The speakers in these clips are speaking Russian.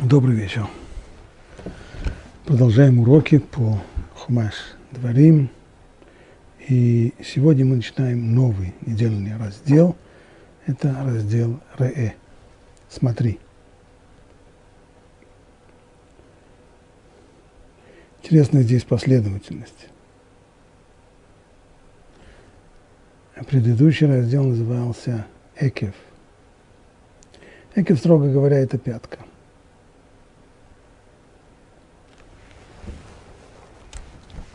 Добрый вечер. Продолжаем уроки по Хумаш Дворим. И сегодня мы начинаем новый недельный раздел. Это раздел Ре. Смотри. Интересная здесь последовательность. Предыдущий раздел назывался Экев. Экев, строго говоря, это пятка.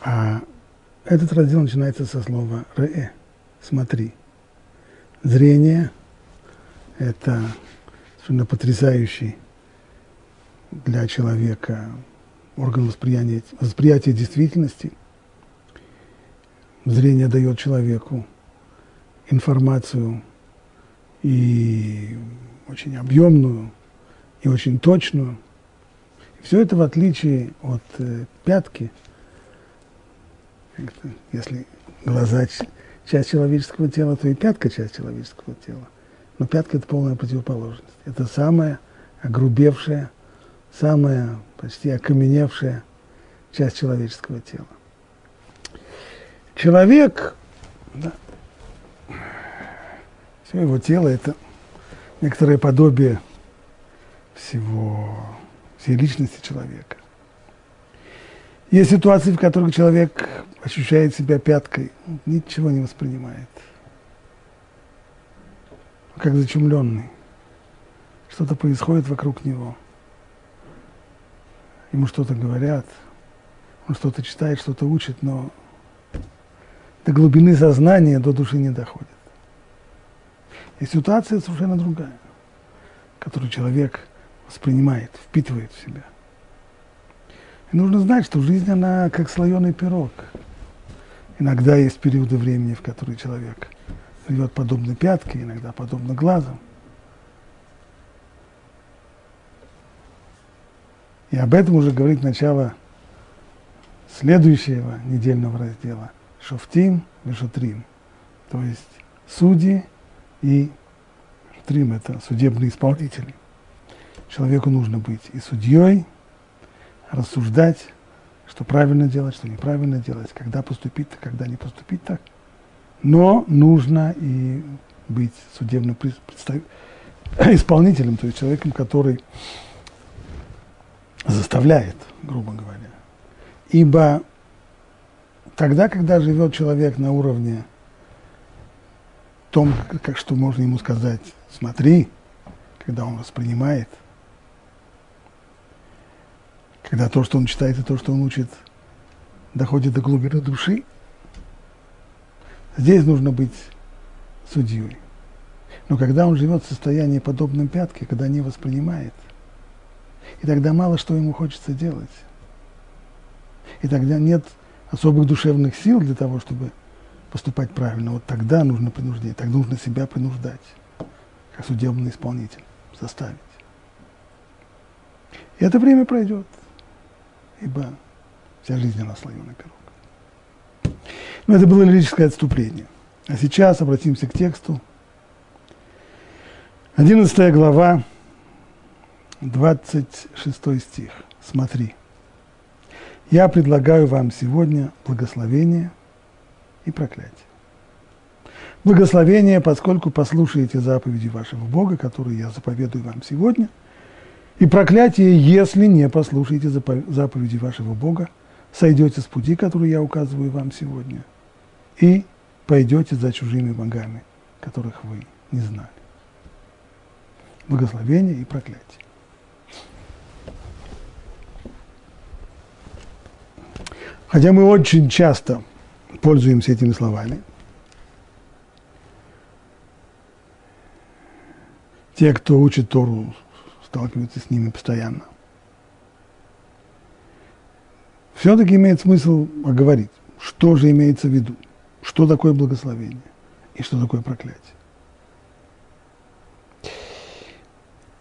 А этот раздел начинается со слова «ре» – «смотри». Зрение – это совершенно потрясающий для человека орган восприятия, восприятия действительности. Зрение дает человеку информацию и очень объемную, и очень точную. Все это в отличие от э, пятки, если глаза часть человеческого тела, то и пятка часть человеческого тела. Но пятка – это полная противоположность. Это самая огрубевшая, самая почти окаменевшая часть человеческого тела. Человек, да, все его тело – это некоторое подобие всего, всей личности человека. Есть ситуации, в которых человек ощущает себя пяткой, ничего не воспринимает. Как зачумленный. Что-то происходит вокруг него. Ему что-то говорят, он что-то читает, что-то учит, но до глубины сознания, до души не доходит. И ситуация совершенно другая, которую человек воспринимает, впитывает в себя. И нужно знать, что жизнь, она как слоеный пирог. Иногда есть периоды времени, в которые человек живет подобно пятке, иногда подобно глазам. И об этом уже говорит начало следующего недельного раздела. Шофтим и Шутрим. То есть судьи и Шутрим – это судебные исполнители. Человеку нужно быть и судьей, рассуждать, что правильно делать, что неправильно делать, когда поступить так, когда не поступить так. Но нужно и быть судебным представ... исполнителем, то есть человеком, который заставляет, грубо говоря. Ибо тогда, когда живет человек на уровне том, как что можно ему сказать, смотри, когда он воспринимает, когда то, что он читает, и то, что он учит, доходит до глубины души, здесь нужно быть судьей. Но когда он живет в состоянии подобном пятке, когда не воспринимает, и тогда мало что ему хочется делать. И тогда нет особых душевных сил для того, чтобы поступать правильно, вот тогда нужно принуждение, тогда нужно себя принуждать, как судебный исполнитель, заставить. И это время пройдет, ибо вся жизнь она слоеный пирог. Но это было лирическое отступление. А сейчас обратимся к тексту. 11 глава, 26 стих. Смотри. Я предлагаю вам сегодня благословение – и проклятие. Благословение, поскольку послушаете заповеди вашего Бога, которые я заповедую вам сегодня, и проклятие, если не послушаете заповеди вашего Бога, сойдете с пути, который я указываю вам сегодня, и пойдете за чужими богами, которых вы не знали. Благословение и проклятие. Хотя мы очень часто пользуемся этими словами. Те, кто учит Тору, сталкиваются с ними постоянно. Все-таки имеет смысл оговорить, что же имеется в виду, что такое благословение и что такое проклятие.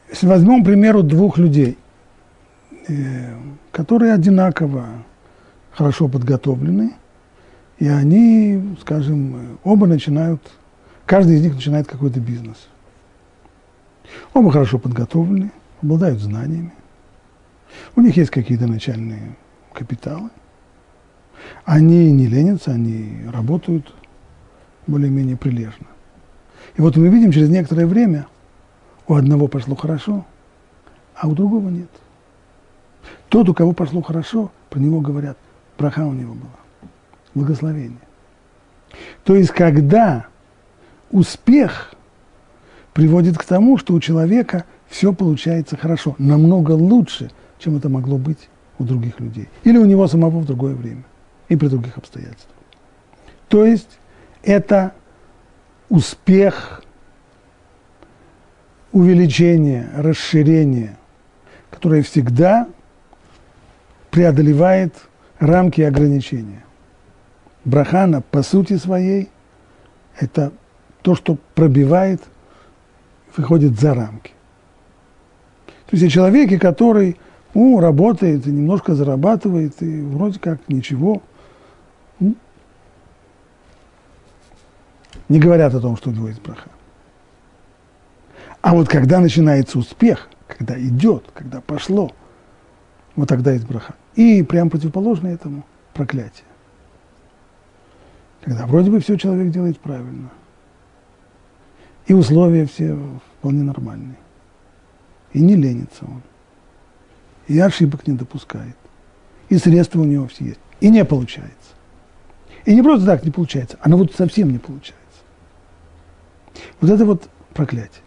Если возьмем, примеру, двух людей, э, которые одинаково хорошо подготовлены – и они, скажем, оба начинают, каждый из них начинает какой-то бизнес. Оба хорошо подготовлены, обладают знаниями, У них есть какие-то начальные капиталы. Они не ленятся, они работают более-менее прилежно. И вот мы видим, через некоторое время у одного пошло хорошо, а у другого нет. Тот, у кого пошло хорошо, про него говорят, браха у него была, благословение. То есть, когда успех приводит к тому, что у человека все получается хорошо, намного лучше, чем это могло быть у других людей. Или у него самого в другое время и при других обстоятельствах. То есть это успех, увеличение, расширение, которое всегда преодолевает рамки и ограничения. Брахана по сути своей это то, что пробивает, выходит за рамки. То есть о человеке, который ну, работает и немножко зарабатывает, и вроде как ничего. Не говорят о том, что у него есть браха. А вот когда начинается успех, когда идет, когда пошло, вот тогда есть браха. И прям противоположно этому проклятие. Когда вроде бы все человек делает правильно. И условия все вполне нормальные. И не ленится он и ошибок не допускает. И средства у него все есть. И не получается. И не просто так не получается, оно вот совсем не получается. Вот это вот проклятие.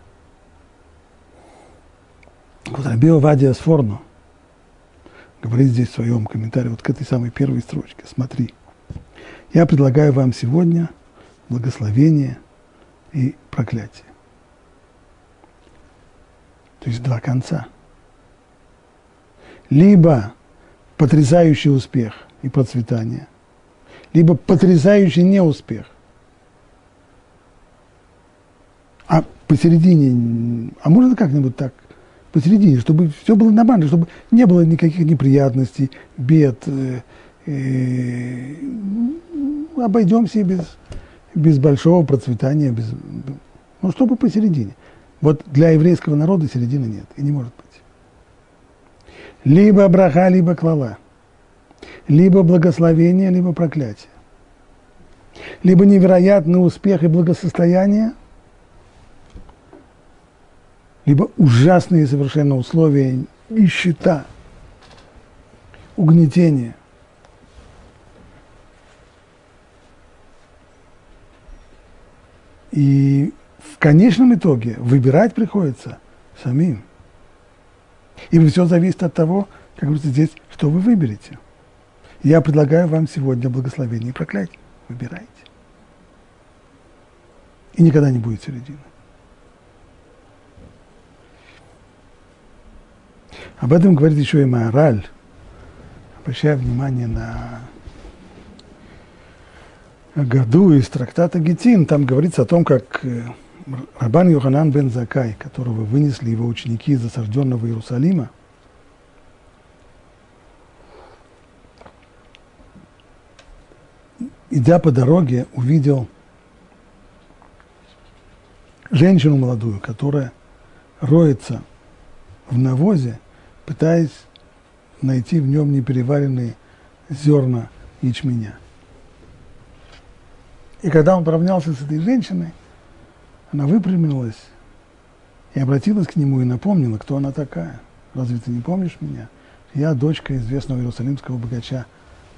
Вот Рабио Вадия Сфорно говорит здесь в своем комментарии вот к этой самой первой строчке. Смотри, я предлагаю вам сегодня благословение и проклятие. То есть два конца – либо потрясающий успех и процветание, либо потрясающий неуспех. А посередине, а можно как-нибудь так, посередине, чтобы все было нормально, чтобы не было никаких неприятностей, бед, э, э, обойдемся без, без большого процветания, без, ну, чтобы посередине. Вот для еврейского народа середины нет и не может быть. Либо браха, либо клала, либо благословение, либо проклятие, либо невероятный успех и благосостояние, либо ужасные совершенно условия нищета, угнетение. И в конечном итоге выбирать приходится самим. И все зависит от того, как говорится здесь, что вы выберете. Я предлагаю вам сегодня благословение и проклятие. Выбирайте. И никогда не будет середины. Об этом говорит еще и Маораль, обращая внимание на году из трактата Гетин. Там говорится о том, как э, Рабан Йоханан бен Закай, которого вынесли его ученики из осажденного Иерусалима, идя по дороге, увидел женщину молодую, которая роется в навозе, пытаясь найти в нем непереваренные зерна ячменя. И когда он поравнялся с этой женщиной, она выпрямилась и обратилась к нему и напомнила, кто она такая. Разве ты не помнишь меня? Я дочка известного иерусалимского богача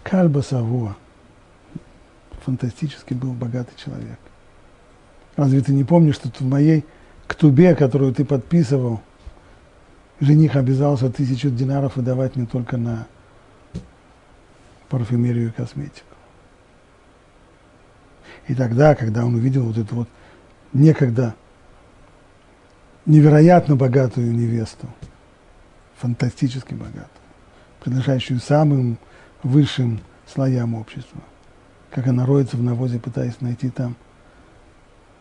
Кальба Савуа. Фантастически был богатый человек. Разве ты не помнишь, что в моей ктубе, которую ты подписывал, жених обязался тысячу динаров выдавать не только на парфюмерию и косметику. И тогда, когда он увидел вот эту вот некогда невероятно богатую невесту, фантастически богатую, принадлежащую самым высшим слоям общества. Как она роется в навозе, пытаясь найти там,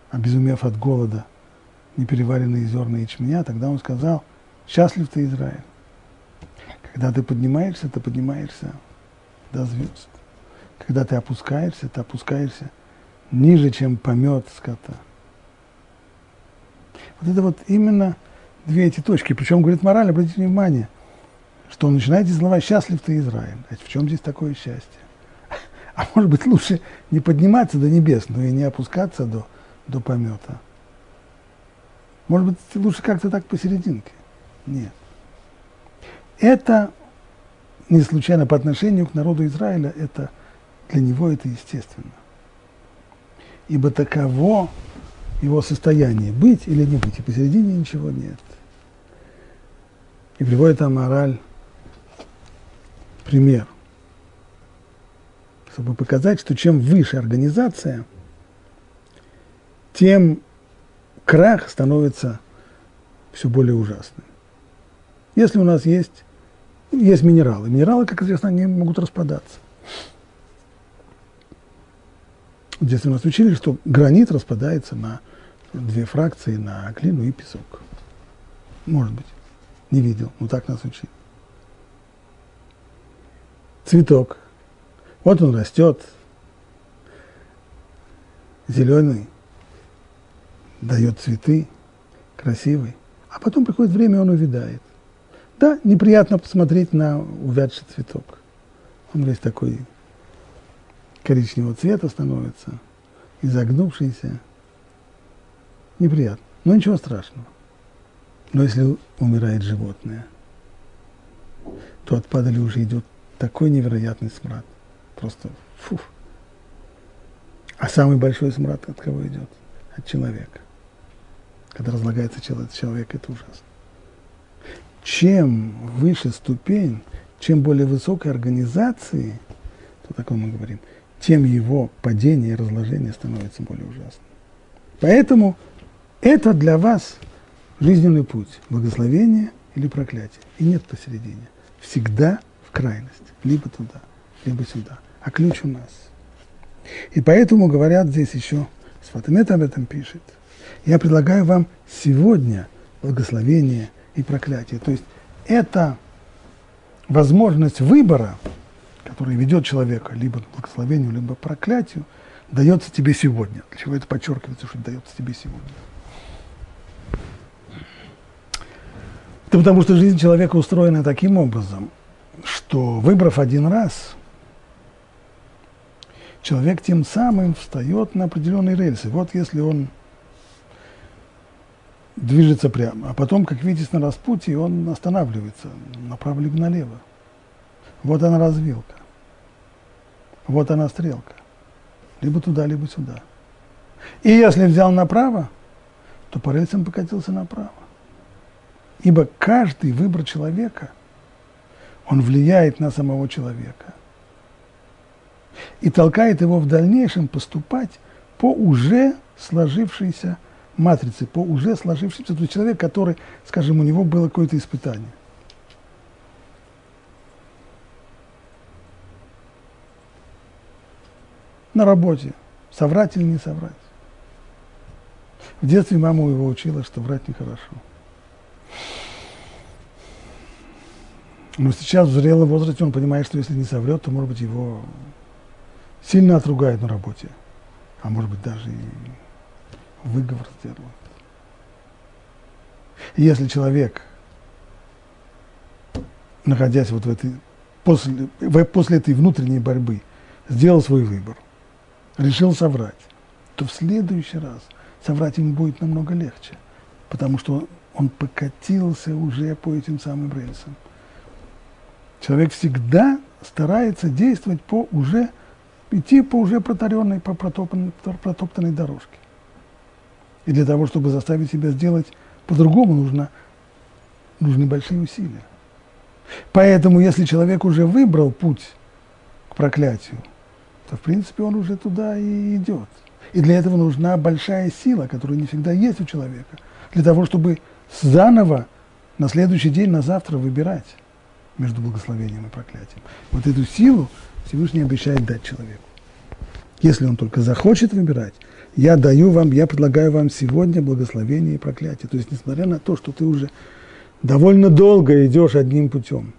обезумев от голода, непереваренные зерна ячменя, тогда он сказал, счастлив ты, Израиль. Когда ты поднимаешься, ты поднимаешься до звезд. Когда ты опускаешься, ты опускаешься ниже, чем помет скота. Вот это вот именно две эти точки. Причем, говорит мораль, обратите внимание, что он начинает слова «счастлив ты, Израиль». А в чем здесь такое счастье? А может быть, лучше не подниматься до небес, но и не опускаться до, до помета. Может быть, лучше как-то так посерединке. Нет. Это не случайно по отношению к народу Израиля, это для него это естественно. Ибо таково его состояние, быть или не быть, и посередине ничего нет. И приводит там мораль пример, чтобы показать, что чем выше организация, тем крах становится все более ужасным. Если у нас есть, есть минералы, минералы, как известно, они могут распадаться. Здесь у нас учили, что гранит распадается на две фракции, на глину и песок. Может быть. Не видел, но так нас учили цветок. Вот он растет, зеленый, дает цветы, красивый. А потом приходит время, он увядает. Да, неприятно посмотреть на увядший цветок. Он весь такой коричневого цвета становится, изогнувшийся. Неприятно. Но ничего страшного. Но если умирает животное, то от падали уже идет такой невероятный смрад. Просто фу. А самый большой смрад от кого идет? От человека. Когда разлагается человек, это ужасно. Чем выше ступень, чем более высокой организации, то такое мы говорим, тем его падение и разложение становится более ужасным. Поэтому это для вас жизненный путь, благословение или проклятие. И нет посередине. Всегда в крайность либо туда, либо сюда. А ключ у нас. И поэтому говорят здесь еще, Сватамет об этом пишет, я предлагаю вам сегодня благословение и проклятие. То есть это возможность выбора, который ведет человека либо к благословению, либо к проклятию, дается тебе сегодня. Для чего это подчеркивается, что дается тебе сегодня? Это потому что жизнь человека устроена таким образом – что выбрав один раз, человек тем самым встает на определенные рельсы. Вот если он движется прямо, а потом, как видите, на распутье он останавливается направо налево. Вот она развилка. Вот она стрелка. Либо туда, либо сюда. И если взял направо, то по рельсам покатился направо. Ибо каждый выбор человека – он влияет на самого человека и толкает его в дальнейшем поступать по уже сложившейся матрице, по уже сложившейся, то есть человек, который, скажем, у него было какое-то испытание. На работе. Соврать или не соврать. В детстве мама его учила, что врать нехорошо. Но сейчас в зрелом возрасте он понимает, что если не соврет, то, может быть, его сильно отругают на работе. А может быть, даже и выговор сделают. Если человек, находясь вот в этой, после, после этой внутренней борьбы, сделал свой выбор, решил соврать, то в следующий раз соврать ему будет намного легче, потому что он покатился уже по этим самым рельсам. Человек всегда старается действовать по уже, идти по уже протаренной, по протоптанной, протоптанной дорожке. И для того, чтобы заставить себя сделать по-другому, нужно, нужны большие усилия. Поэтому, если человек уже выбрал путь к проклятию, то, в принципе, он уже туда и идет. И для этого нужна большая сила, которая не всегда есть у человека, для того, чтобы заново на следующий день, на завтра выбирать между благословением и проклятием. Вот эту силу Всевышний обещает дать человеку. Если он только захочет выбирать, я даю вам, я предлагаю вам сегодня благословение и проклятие. То есть, несмотря на то, что ты уже довольно долго идешь одним путем,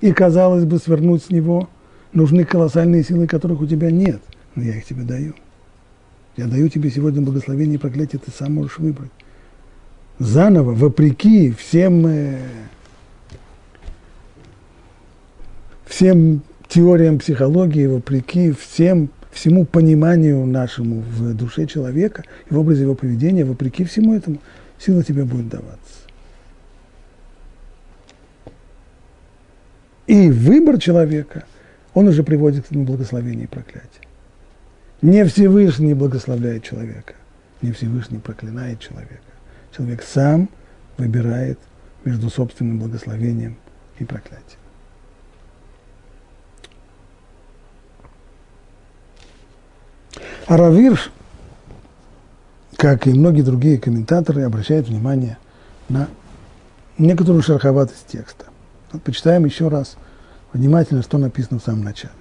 и, казалось бы, свернуть с него нужны колоссальные силы, которых у тебя нет, но я их тебе даю. Я даю тебе сегодня благословение и проклятие, ты сам можешь выбрать. Заново, вопреки всем э, всем теориям психологии, вопреки всем, всему пониманию нашему в душе человека и в образе его поведения, вопреки всему этому, сила тебе будет даваться. И выбор человека, он уже приводит к этому благословению и проклятию. Не Всевышний благословляет человека, не Всевышний проклинает человека. Человек сам выбирает между собственным благословением и проклятием. А Равирш, как и многие другие комментаторы, обращает внимание на некоторую шероховатость текста. Вот почитаем еще раз внимательно, что написано в самом начале.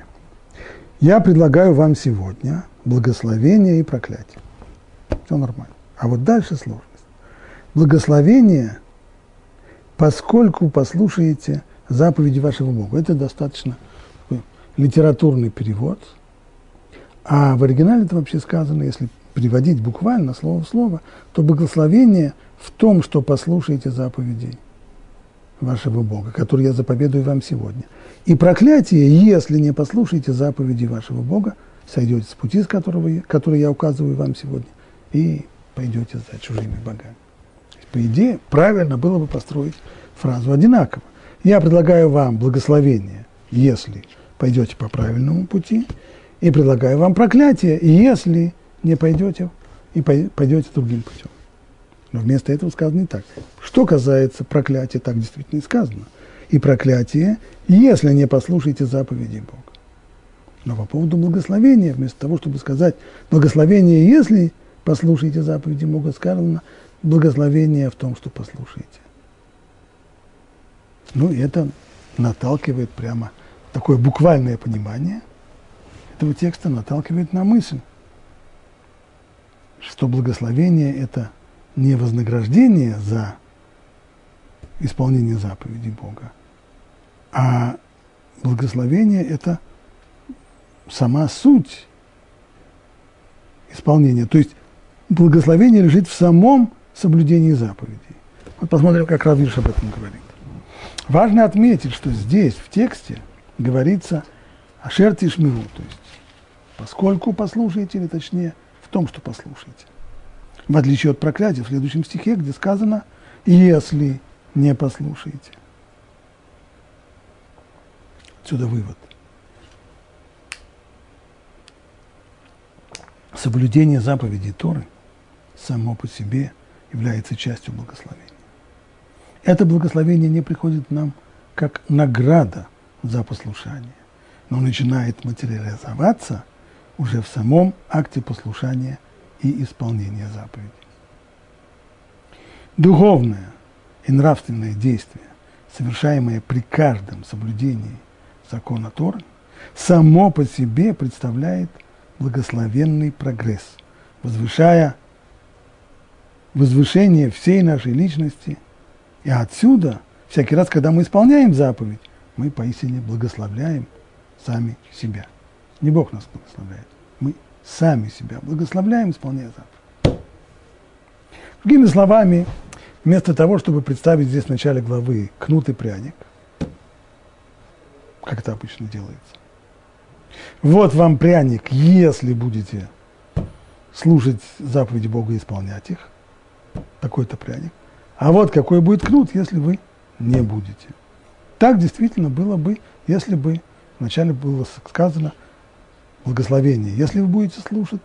Я предлагаю вам сегодня благословение и проклятие. Все нормально. А вот дальше сложность. Благословение, поскольку послушаете заповеди вашего Бога. Это достаточно литературный перевод. А в оригинале это вообще сказано, если переводить буквально слово в слово, то благословение в том, что послушаете заповедей вашего Бога, которые я заповедую вам сегодня. И проклятие, если не послушаете заповеди вашего Бога, сойдете с пути, с которого, который я указываю вам сегодня, и пойдете за чужими богами. По идее, правильно было бы построить фразу одинаково. Я предлагаю вам благословение, если пойдете по правильному пути, и предлагаю вам проклятие, если не пойдете и пойдете другим путем. Но вместо этого сказано не так. Что касается проклятия, так действительно и сказано. И проклятие, если не послушаете заповеди Бога. Но по поводу благословения, вместо того, чтобы сказать благословение, если послушаете заповеди Бога, сказано благословение в том, что послушаете. Ну, и это наталкивает прямо такое буквальное понимание этого текста, наталкивает на мысль, что благословение – это не вознаграждение за исполнение заповедей Бога, а благословение – это сама суть исполнения. То есть благословение лежит в самом соблюдении заповедей. Вот посмотрим, как Равирш об этом говорит. Важно отметить, что здесь, в тексте, говорится о шерте шмиру, то есть поскольку послушаете, или точнее, в том, что послушаете. В отличие от проклятия в следующем стихе, где сказано «если не послушаете». Отсюда вывод. Соблюдение заповедей Торы само по себе является частью благословения. Это благословение не приходит нам как награда за послушание, но начинает материализоваться уже в самом акте послушания и исполнения заповедей. Духовное и нравственное действие, совершаемое при каждом соблюдении закона Торы, само по себе представляет благословенный прогресс, возвышая возвышение всей нашей личности. И отсюда, всякий раз, когда мы исполняем заповедь, мы поистине благословляем сами себя. Не Бог нас благословляет, мы сами себя благословляем, исполняя заповедь. Другими словами, вместо того, чтобы представить здесь в начале главы кнут и пряник, как это обычно делается, вот вам пряник, если будете слушать заповеди Бога и исполнять их. Такой-то пряник. А вот какой будет кнут, если вы не будете. Так действительно было бы, если бы вначале было сказано благословение, если вы будете слушать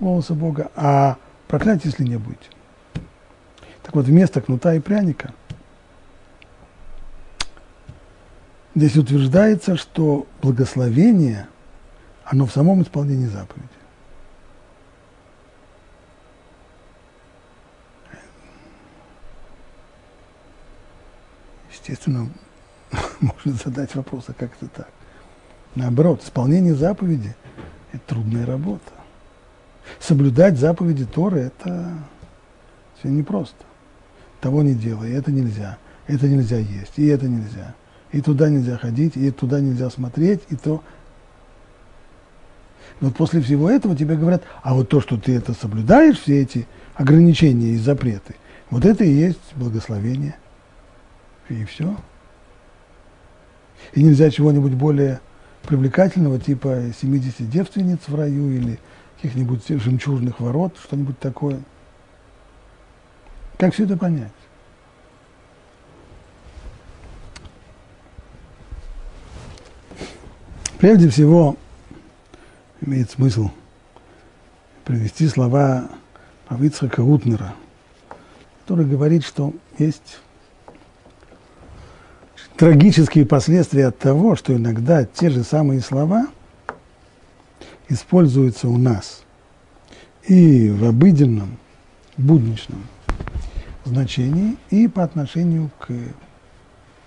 голоса Бога, а проклятие, если не будете. Так вот, вместо кнута и пряника здесь утверждается, что благословение – оно в самом исполнении заповеди. Естественно, можно задать вопрос, а как это так? Наоборот, исполнение заповеди – это трудная работа. Соблюдать заповеди Торы – это все непросто. Того не делай, это нельзя, это нельзя есть, и это нельзя. И туда нельзя ходить, и туда нельзя смотреть, и то вот после всего этого тебе говорят, а вот то, что ты это соблюдаешь, все эти ограничения и запреты, вот это и есть благословение. И все. И нельзя чего-нибудь более привлекательного, типа 70 девственниц в раю или каких-нибудь жемчужных ворот, что-нибудь такое. Как все это понять? Прежде всего, имеет смысл привести слова Авицхака Утнера, который говорит, что есть трагические последствия от того, что иногда те же самые слова используются у нас и в обыденном, будничном значении, и по отношению к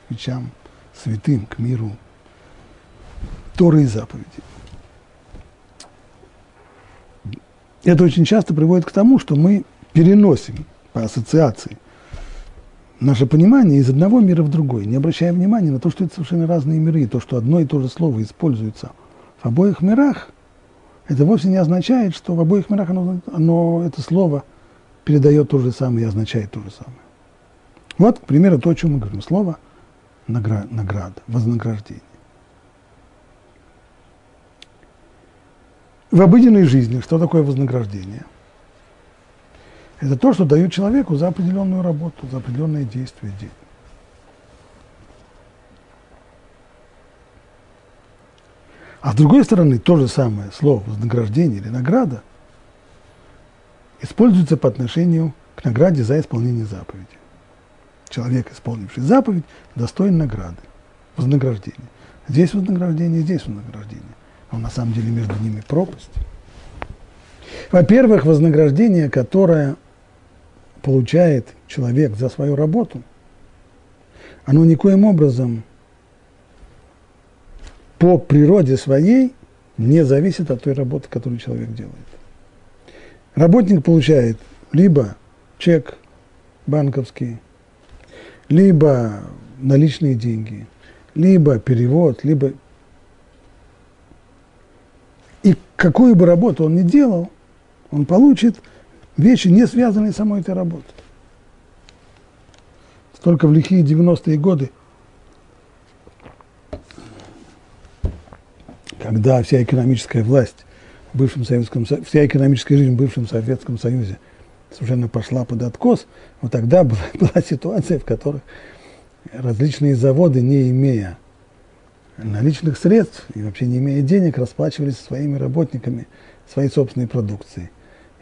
вещам святым, к миру Торы и заповеди. Это очень часто приводит к тому, что мы переносим по ассоциации наше понимание из одного мира в другой, не обращая внимания на то, что это совершенно разные миры, и то, что одно и то же слово используется в обоих мирах, это вовсе не означает, что в обоих мирах оно, оно это слово передает то же самое и означает то же самое. Вот, к примеру, то, о чем мы говорим. Слово награда, награда вознаграждение. В обыденной жизни что такое вознаграждение? Это то, что дают человеку за определенную работу, за определенные действия. А с другой стороны, то же самое слово вознаграждение или награда используется по отношению к награде за исполнение заповеди. Человек, исполнивший заповедь, достоин награды, вознаграждения. Здесь вознаграждение, здесь вознаграждение но на самом деле между ними пропасть. Во-первых, вознаграждение, которое получает человек за свою работу, оно никоим образом по природе своей не зависит от той работы, которую человек делает. Работник получает либо чек банковский, либо наличные деньги, либо перевод, либо и какую бы работу он ни делал, он получит вещи, не связанные с самой этой работой. Только в лихие 90-е годы, когда вся экономическая власть в бывшем Советском вся экономическая жизнь в бывшем Советском Союзе совершенно пошла под откос, вот тогда была, была ситуация, в которой различные заводы, не имея наличных средств и вообще не имея денег, расплачивались своими работниками своей собственной продукцией.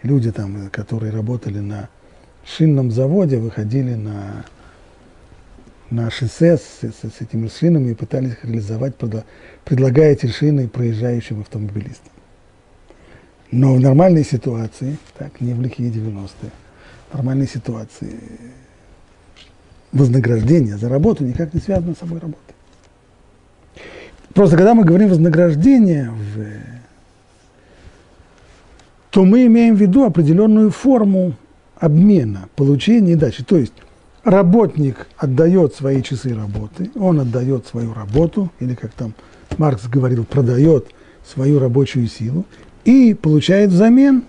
Люди там, которые работали на шинном заводе, выходили на, на шоссе с, с, с этими шинами и пытались их реализовать, предлагая эти шины проезжающим автомобилистам. Но в нормальной ситуации, так, не в лихие 90-е, в нормальной ситуации вознаграждение за работу никак не связано с собой работой. Просто когда мы говорим вознаграждение, то мы имеем в виду определенную форму обмена, получения и дачи. То есть работник отдает свои часы работы, он отдает свою работу, или как там Маркс говорил, продает свою рабочую силу и получает взамен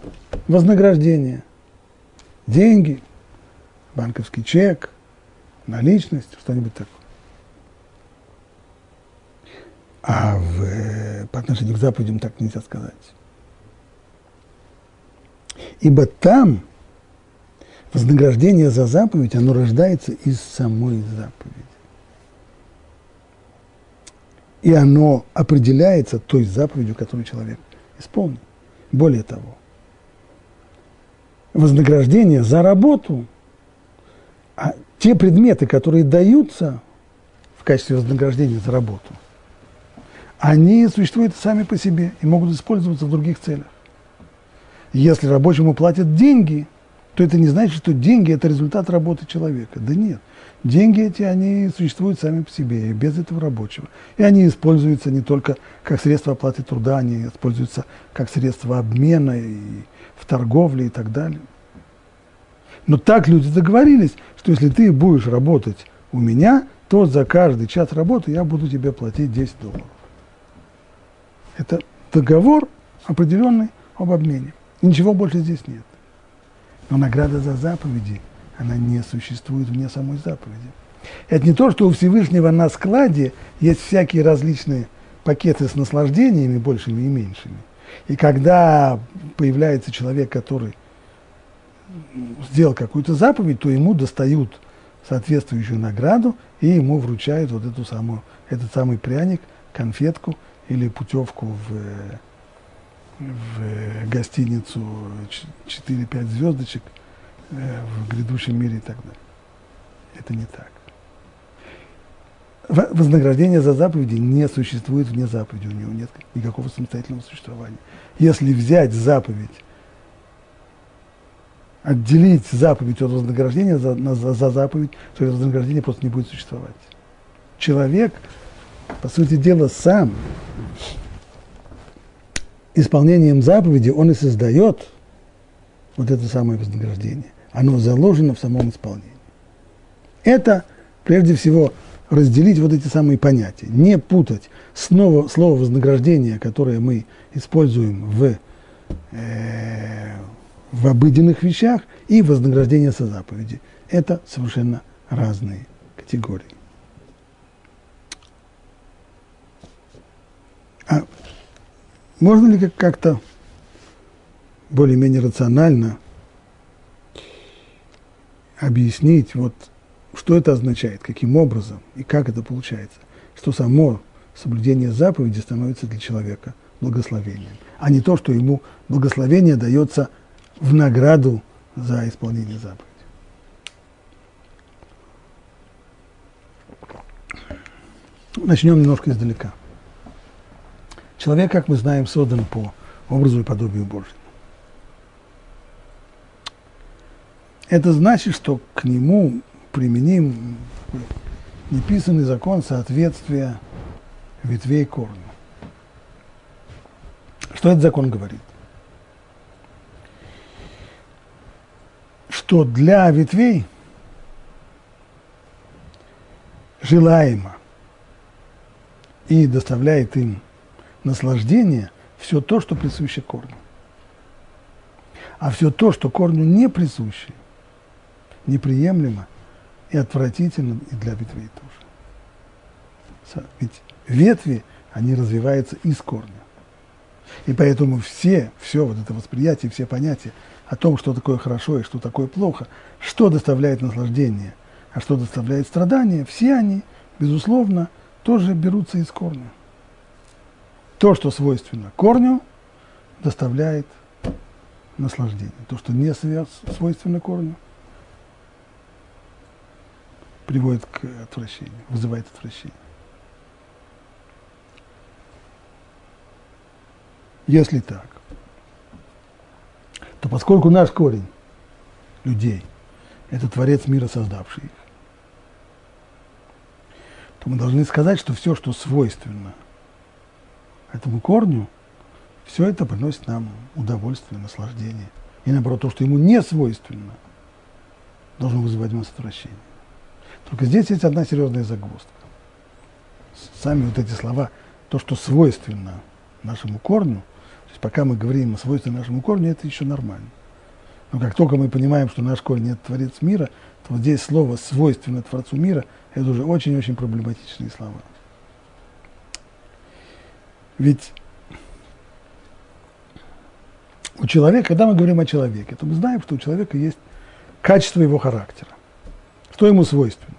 вознаграждение. Деньги, банковский чек, наличность, что-нибудь такое. А в, э, по отношению к заповедям так нельзя сказать. Ибо там вознаграждение за заповедь, оно рождается из самой заповеди. И оно определяется той заповедью, которую человек исполнил. Более того, вознаграждение за работу, а те предметы, которые даются в качестве вознаграждения за работу – они существуют сами по себе и могут использоваться в других целях. Если рабочему платят деньги, то это не значит, что деньги – это результат работы человека. Да нет. Деньги эти, они существуют сами по себе, и без этого рабочего. И они используются не только как средство оплаты труда, они используются как средство обмена и в торговле и так далее. Но так люди договорились, что если ты будешь работать у меня, то за каждый час работы я буду тебе платить 10 долларов. Это договор определенный об обмене. ничего больше здесь нет. Но награда за заповеди, она не существует вне самой заповеди. Это не то, что у Всевышнего на складе есть всякие различные пакеты с наслаждениями, большими и меньшими. И когда появляется человек, который сделал какую-то заповедь, то ему достают соответствующую награду и ему вручают вот эту самую, этот самый пряник, конфетку или путевку в, в гостиницу 4-5 звездочек э, в грядущем мире и так далее. Это не так. Вознаграждение за заповеди не существует вне заповеди, у него нет никакого самостоятельного существования. Если взять заповедь отделить заповедь от вознаграждения за, за, за заповедь, то это вознаграждение просто не будет существовать. Человек, по сути дела, сам исполнением заповеди он и создает вот это самое вознаграждение. Оно заложено в самом исполнении. Это, прежде всего, разделить вот эти самые понятия, не путать снова слово вознаграждение, которое мы используем в э, в обыденных вещах и вознаграждение за заповеди. Это совершенно разные категории. А можно ли как-то более-менее рационально объяснить, вот, что это означает, каким образом и как это получается, что само соблюдение заповеди становится для человека благословением, а не то, что ему благословение дается в награду за исполнение заповеди. Начнем немножко издалека. Человек, как мы знаем, создан по образу и подобию Божьему. Это значит, что к нему применим неписанный закон соответствия ветвей корню. Что этот закон говорит? что для ветвей желаемо и доставляет им наслаждение все то, что присуще корню. А все то, что корню не присуще, неприемлемо и отвратительно и для ветвей тоже. Ведь ветви, они развиваются из корня. И поэтому все, все вот это восприятие, все понятия о том, что такое хорошо и что такое плохо, что доставляет наслаждение, а что доставляет страдания, все они, безусловно, тоже берутся из корня. То, что свойственно корню, доставляет наслаждение. То, что не свойственно корню, приводит к отвращению, вызывает отвращение. Если так, то поскольку наш корень людей – это Творец мира, создавший их, то мы должны сказать, что все, что свойственно этому корню, все это приносит нам удовольствие, наслаждение. И наоборот, то, что ему не свойственно, должно вызывать у нас отвращение. Только здесь есть одна серьезная загвоздка. Сами вот эти слова, то, что свойственно нашему корню – есть пока мы говорим о свойстве нашему корню, это еще нормально. Но как только мы понимаем, что наш корень – это Творец мира, то вот здесь слово «свойственно Творцу мира» – это уже очень-очень проблематичные слова. Ведь у человека, когда мы говорим о человеке, то мы знаем, что у человека есть качество его характера. Что ему свойственно?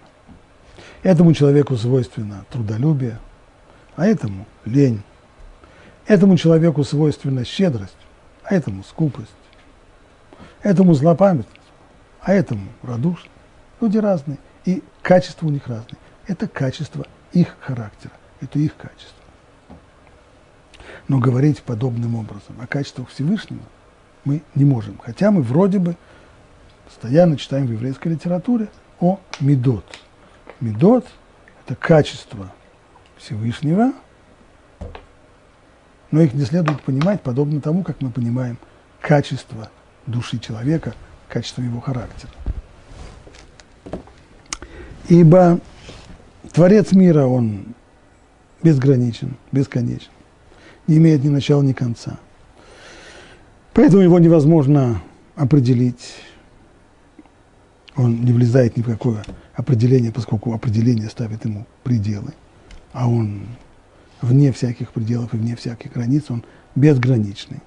Этому человеку свойственно трудолюбие, а этому лень, Этому человеку свойственна щедрость, а этому скупость. Этому злопамятность, а этому радушность. Люди разные, и качества у них разные. Это качество их характера, это их качество. Но говорить подобным образом о качествах Всевышнего мы не можем. Хотя мы вроде бы постоянно читаем в еврейской литературе о медот. Медот – это качество Всевышнего – но их не следует понимать подобно тому, как мы понимаем качество души человека, качество его характера. Ибо Творец мира, он безграничен, бесконечен, не имеет ни начала, ни конца. Поэтому его невозможно определить Он не влезает ни в какое определение, поскольку определение ставит ему пределы, а он вне всяких пределов и вне всяких границ, он безграничный,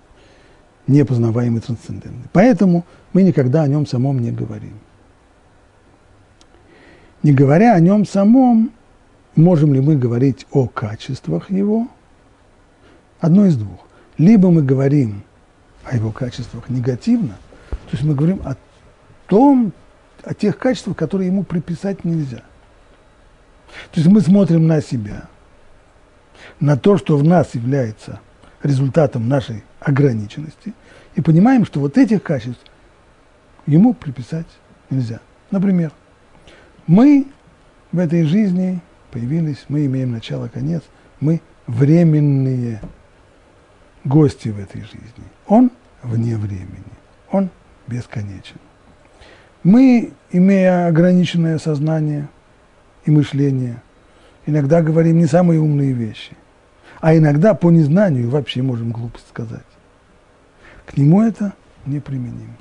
непознаваемый, трансцендентный. Поэтому мы никогда о нем самом не говорим. Не говоря о нем самом, можем ли мы говорить о качествах его? Одно из двух. Либо мы говорим о его качествах негативно, то есть мы говорим о том, о тех качествах, которые ему приписать нельзя. То есть мы смотрим на себя, на то, что в нас является результатом нашей ограниченности, и понимаем, что вот этих качеств ему приписать нельзя. Например, мы в этой жизни появились, мы имеем начало, конец, мы временные гости в этой жизни. Он вне времени, он бесконечен. Мы, имея ограниченное сознание и мышление, иногда говорим не самые умные вещи, а иногда по незнанию вообще можем глупость сказать. К нему это неприменимо,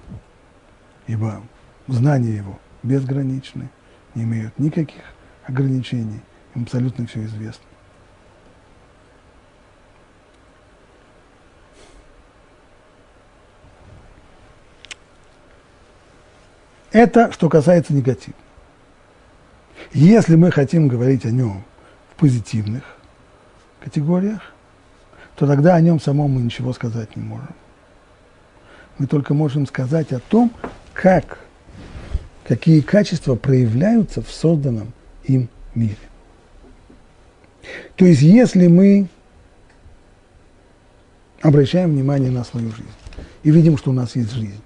ибо знания его безграничны, не имеют никаких ограничений, им абсолютно все известно. Это что касается негатива. Если мы хотим говорить о нем в позитивных категориях, то тогда о нем самом мы ничего сказать не можем. Мы только можем сказать о том, как, какие качества проявляются в созданном им мире. То есть, если мы обращаем внимание на свою жизнь и видим, что у нас есть жизнь,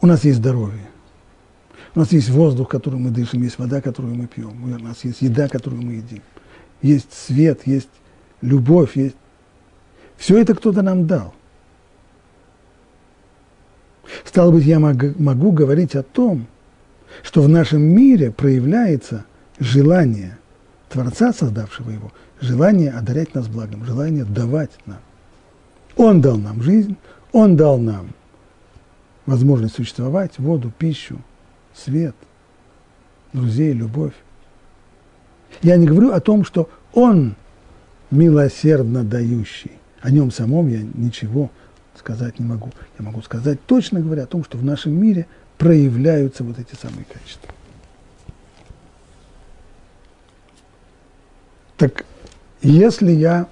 у нас есть здоровье. У нас есть воздух, который мы дышим, есть вода, которую мы пьем. У нас есть еда, которую мы едим. Есть свет, есть любовь, есть... Все это кто-то нам дал. Стало быть, я могу говорить о том, что в нашем мире проявляется желание Творца, создавшего его, желание одарять нас благом, желание давать нам. Он дал нам жизнь, Он дал нам возможность существовать, воду, пищу, свет, друзей, любовь. Я не говорю о том, что он милосердно дающий. О нем самом я ничего сказать не могу. Я могу сказать, точно говоря, о том, что в нашем мире проявляются вот эти самые качества. Так если я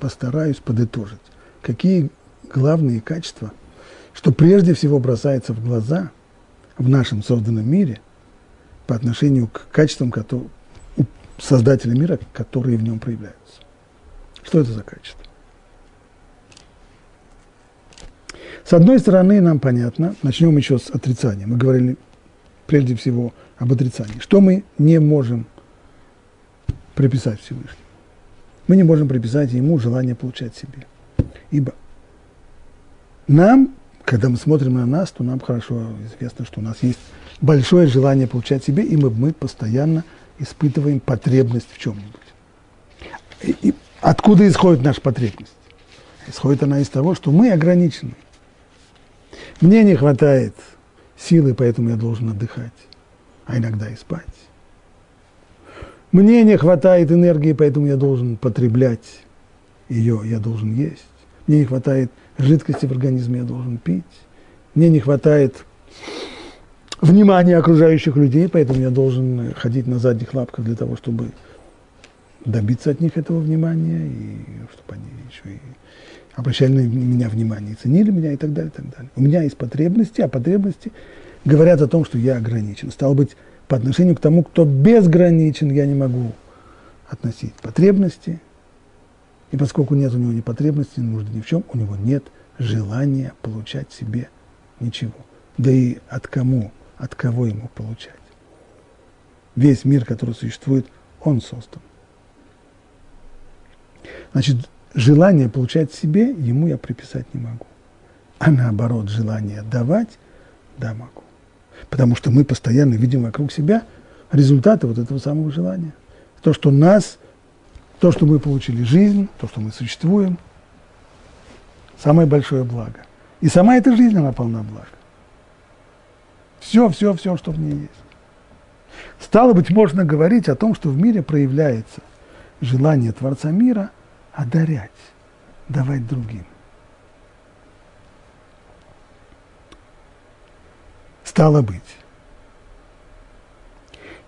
постараюсь подытожить, какие главные качества – что прежде всего бросается в глаза в нашем созданном мире по отношению к качествам которые, создателя мира, которые в нем проявляются. Что это за качество? С одной стороны, нам понятно, начнем еще с отрицания. Мы говорили прежде всего об отрицании. Что мы не можем приписать Всевышнему? Мы не можем приписать ему желание получать себе. Ибо нам когда мы смотрим на нас, то нам хорошо известно, что у нас есть большое желание получать себе, и мы, мы постоянно испытываем потребность в чем-нибудь. И, и откуда исходит наша потребность? Исходит она из того, что мы ограничены. Мне не хватает силы, поэтому я должен отдыхать, а иногда и спать. Мне не хватает энергии, поэтому я должен потреблять ее, я должен есть. Мне не хватает жидкости в организме я должен пить. Мне не хватает внимания окружающих людей, поэтому я должен ходить на задних лапках для того, чтобы добиться от них этого внимания, и чтобы они еще и обращали на меня внимание, и ценили меня и так далее, и так далее. У меня есть потребности, а потребности говорят о том, что я ограничен. Стало быть, по отношению к тому, кто безграничен, я не могу относить потребности – и поскольку нет у него ни потребности, ни нужды ни в чем, у него нет желания получать себе ничего. Да и от кому, от кого ему получать? Весь мир, который существует, он создан. Значит, желание получать себе ему я приписать не могу. А наоборот, желание давать, да, могу. Потому что мы постоянно видим вокруг себя результаты вот этого самого желания. То, что нас то, что мы получили жизнь, то, что мы существуем, самое большое благо. И сама эта жизнь, она полна блага. Все, все, все, что в ней есть. Стало быть, можно говорить о том, что в мире проявляется желание Творца мира одарять, давать другим. Стало быть,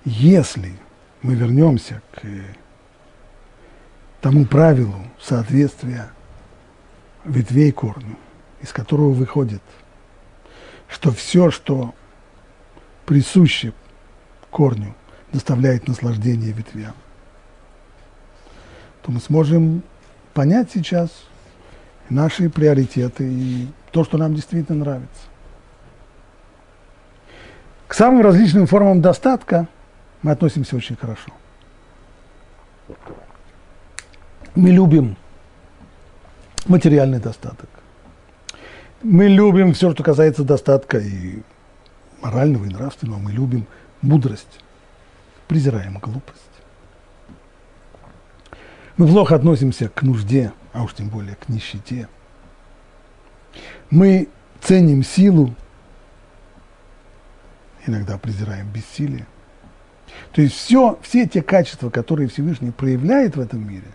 если мы вернемся к тому правилу соответствия ветвей корню, из которого выходит, что все, что присуще корню, доставляет наслаждение ветвям, то мы сможем понять сейчас наши приоритеты и то, что нам действительно нравится. К самым различным формам достатка мы относимся очень хорошо. Мы любим материальный достаток. Мы любим все, что касается достатка и морального, и нравственного. Мы любим мудрость, презираем глупость. Мы плохо относимся к нужде, а уж тем более к нищете. Мы ценим силу, иногда презираем бессилие. То есть все, все те качества, которые Всевышний проявляет в этом мире,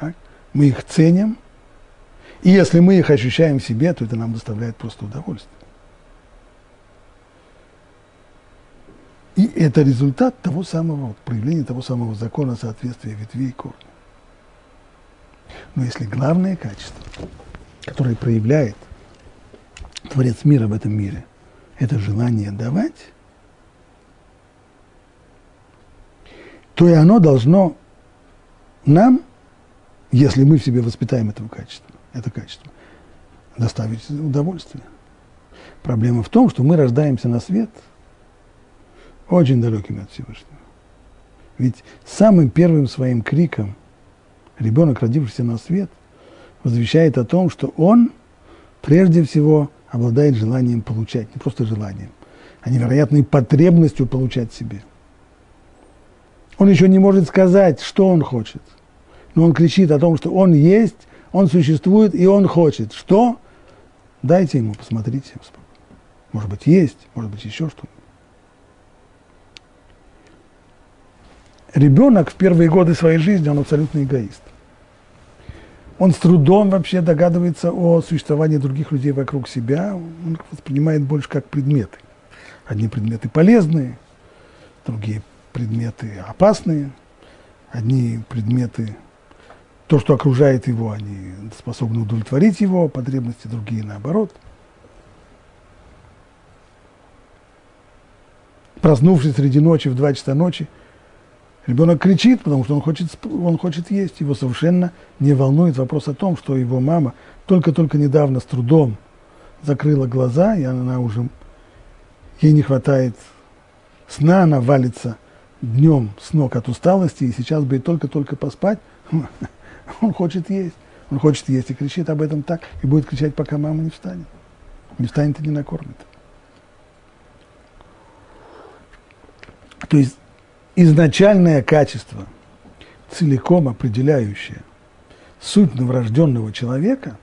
так, мы их ценим, и если мы их ощущаем в себе, то это нам доставляет просто удовольствие. И это результат того самого, проявления того самого закона соответствия ветвей и корня. Но если главное качество, которое проявляет Творец мира в этом мире, это желание давать, то и оно должно нам, если мы в себе воспитаем этого качества, это качество, доставить удовольствие. Проблема в том, что мы рождаемся на свет – очень далекими от Всевышнего. Ведь самым первым своим криком ребенок, родившийся на свет, возвещает о том, что он прежде всего обладает желанием получать, не просто желанием, а невероятной потребностью получать себе. Он еще не может сказать, что он хочет, но он кричит о том, что он есть, он существует и он хочет. Что? Дайте ему, посмотрите. Может быть, есть, может быть, еще что-нибудь. ребенок в первые годы своей жизни, он абсолютно эгоист. Он с трудом вообще догадывается о существовании других людей вокруг себя, он их воспринимает больше как предметы. Одни предметы полезные, другие предметы опасные, одни предметы, то, что окружает его, они способны удовлетворить его потребности, другие наоборот. Проснувшись среди ночи в 2 часа ночи, Ребенок кричит, потому что он хочет, он хочет есть. Его совершенно не волнует вопрос о том, что его мама только-только недавно с трудом закрыла глаза, и она уже, ей не хватает сна, она валится днем с ног от усталости, и сейчас бы только-только поспать, он хочет есть. Он хочет есть и кричит об этом так, и будет кричать, пока мама не встанет. Не встанет и не накормит. То есть изначальное качество, целиком определяющее суть новорожденного человека,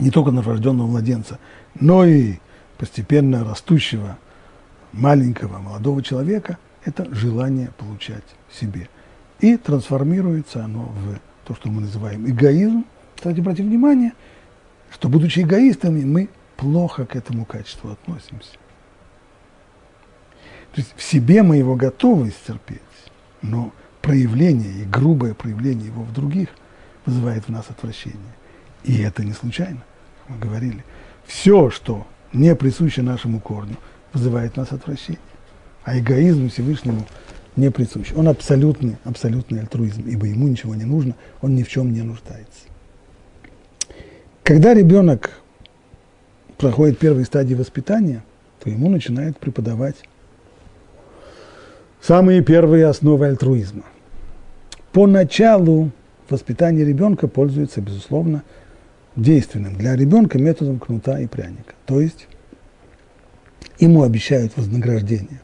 не только новорожденного младенца, но и постепенно растущего маленького молодого человека, это желание получать себе. И трансформируется оно в то, что мы называем эгоизм. Кстати, обратите внимание, что будучи эгоистами, мы плохо к этому качеству относимся. То есть в себе мы его готовы стерпеть, но проявление и грубое проявление его в других вызывает в нас отвращение. И это не случайно, как мы говорили. Все, что не присуще нашему корню, вызывает в нас отвращение. А эгоизм Всевышнему не присущ. Он абсолютный, абсолютный альтруизм, ибо ему ничего не нужно, он ни в чем не нуждается. Когда ребенок проходит первые стадии воспитания, то ему начинают преподавать самые первые основы альтруизма. Поначалу воспитание ребенка пользуется, безусловно, действенным для ребенка методом кнута и пряника. То есть ему обещают вознаграждение,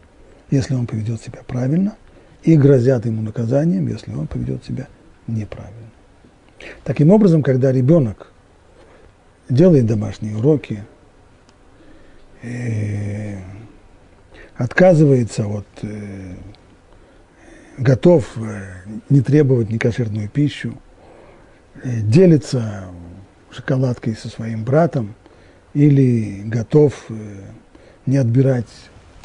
если он поведет себя правильно, и грозят ему наказанием, если он поведет себя неправильно. Таким образом, когда ребенок делает домашние уроки, э, отказывается от, э, готов э, не требовать некошерную пищу, делится шоколадкой со своим братом или готов не отбирать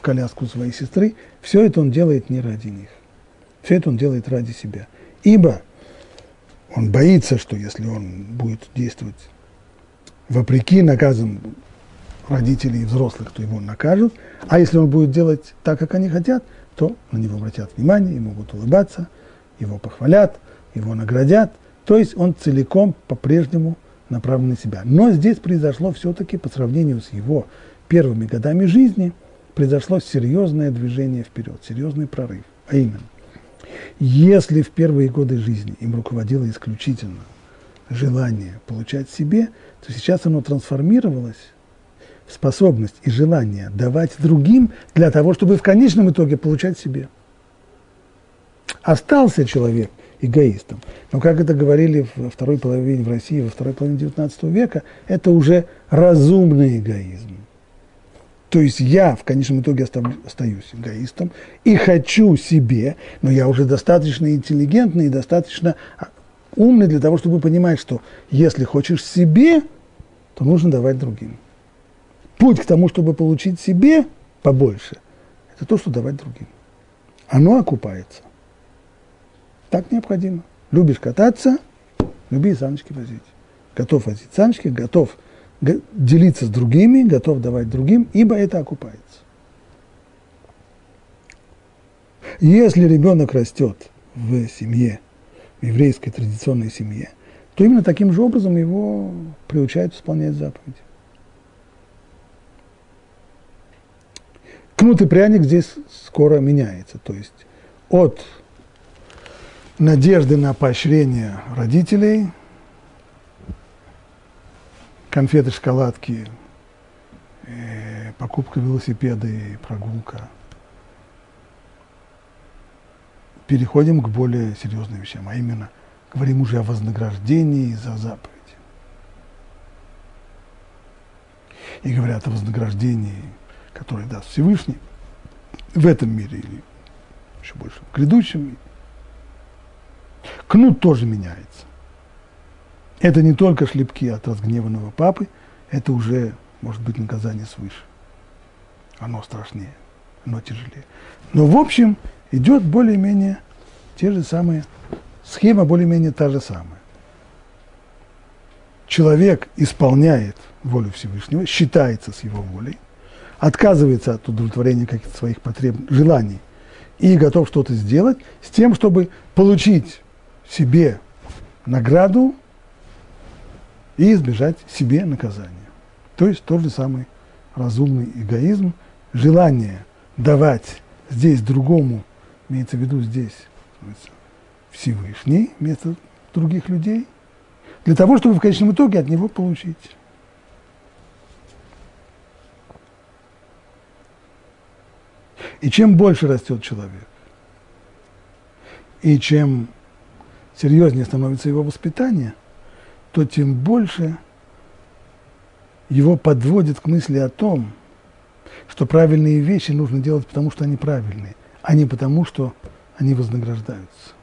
коляску своей сестры, все это он делает не ради них. Все это он делает ради себя. Ибо он боится, что если он будет действовать вопреки наказам родителей и взрослых, то его накажут. А если он будет делать так, как они хотят, то на него обратят внимание, ему будут улыбаться, его похвалят, его наградят. То есть он целиком по-прежнему направлен на себя. Но здесь произошло все-таки по сравнению с его первыми годами жизни, произошло серьезное движение вперед, серьезный прорыв. А именно, если в первые годы жизни им руководило исключительно желание получать себе, то сейчас оно трансформировалось в способность и желание давать другим для того, чтобы в конечном итоге получать себе. Остался человек эгоистом. Но, как это говорили во второй половине в России, во второй половине XIX века, это уже разумный эгоизм. То есть я в конечном итоге остаюсь эгоистом и хочу себе, но я уже достаточно интеллигентный и достаточно умный для того, чтобы понимать, что если хочешь себе, то нужно давать другим. Путь к тому, чтобы получить себе побольше, это то, что давать другим. Оно окупается. Так необходимо. Любишь кататься, люби саночки возить. Готов возить саночки, готов делиться с другими, готов давать другим, ибо это окупается. Если ребенок растет в семье, в еврейской традиционной семье, то именно таким же образом его приучают исполнять заповеди. Кнут и пряник здесь скоро меняется, то есть от надежды на поощрение родителей, конфеты, шоколадки, э, покупка велосипеда и прогулка – переходим к более серьезным вещам, а именно говорим уже о вознаграждении за заповедь. И говорят о вознаграждении, которое даст Всевышний в этом мире или еще больше в грядущем мире. Кнут тоже меняется. Это не только шлепки от разгневанного папы, это уже может быть наказание свыше. Оно страшнее, оно тяжелее. Но в общем, идет более-менее те же самые, схема более-менее та же самая. Человек исполняет волю Всевышнего, считается с его волей, отказывается от удовлетворения каких-то своих потреб, желаний и готов что-то сделать с тем, чтобы получить себе награду и избежать себе наказания. То есть тот же самый разумный эгоизм, желание давать здесь другому имеется в виду здесь Всевышний вместо других людей, для того, чтобы в конечном итоге от него получить. И чем больше растет человек, и чем серьезнее становится его воспитание, то тем больше его подводит к мысли о том, что правильные вещи нужно делать потому, что они правильные, а не потому, что они вознаграждаются.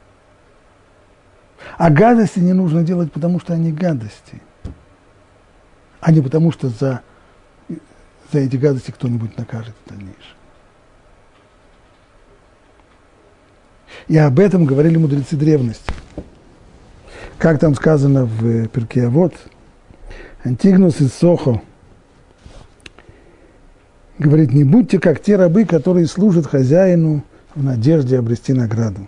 А гадости не нужно делать, потому что они гадости, а не потому, что за, за эти гадости кто-нибудь накажет в дальнейшем. И об этом говорили мудрецы древности. Как там сказано в Перке, вот Антигнус из Сохо говорит, не будьте как те рабы, которые служат хозяину в надежде обрести награду,